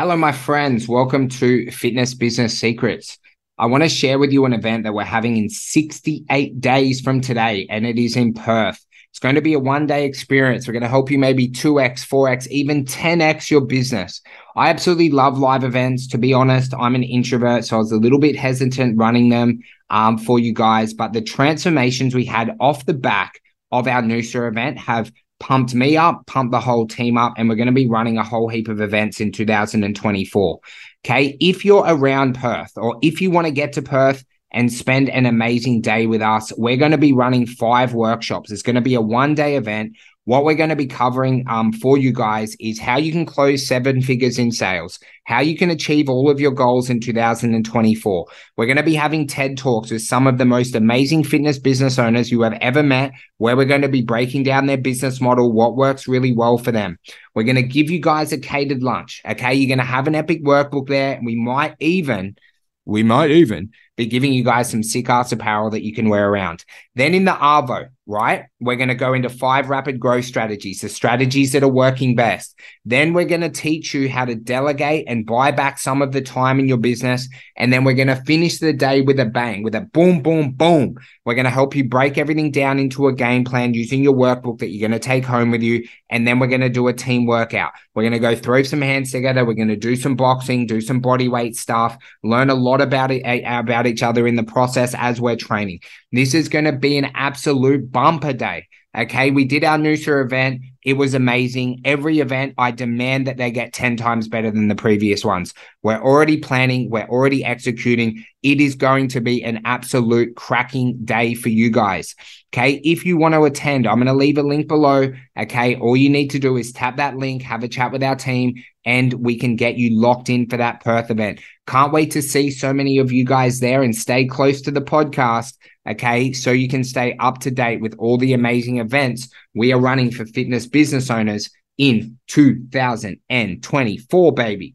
Hello, my friends. Welcome to Fitness Business Secrets. I want to share with you an event that we're having in 68 days from today, and it is in Perth. It's going to be a one day experience. We're going to help you maybe 2x, 4x, even 10x your business. I absolutely love live events. To be honest, I'm an introvert, so I was a little bit hesitant running them um, for you guys. But the transformations we had off the back of our Noosa event have pumped me up, pumped the whole team up, and we're going to be running a whole heap of events in 2024. Okay. If you're around Perth or if you want to get to Perth and spend an amazing day with us, we're going to be running five workshops. It's going to be a one day event what we're going to be covering um, for you guys is how you can close seven figures in sales, how you can achieve all of your goals in 2024. We're going to be having TED Talks with some of the most amazing fitness business owners you have ever met, where we're going to be breaking down their business model, what works really well for them. We're going to give you guys a catered lunch. Okay. You're going to have an epic workbook there. And we might even, we might even be giving you guys some sick ass apparel that you can wear around. Then in the Arvo, right? We're going to go into five rapid growth strategies, the strategies that are working best. Then we're going to teach you how to delegate and buy back some of the time in your business. And then we're going to finish the day with a bang, with a boom, boom, boom. We're going to help you break everything down into a game plan using your workbook that you're going to take home with you. And then we're going to do a team workout. We're going to go throw some hands together. We're going to do some boxing, do some body weight stuff, learn a lot about it, about each other in the process as we're training. This is going to be an absolute bumper day. Okay, we did our Noosa event. It was amazing. Every event, I demand that they get 10 times better than the previous ones. We're already planning, we're already executing. It is going to be an absolute cracking day for you guys. Okay, if you want to attend, I'm going to leave a link below. Okay, all you need to do is tap that link, have a chat with our team, and we can get you locked in for that Perth event. Can't wait to see so many of you guys there and stay close to the podcast. Okay. So you can stay up to date with all the amazing events we are running for fitness business owners in 2024, baby.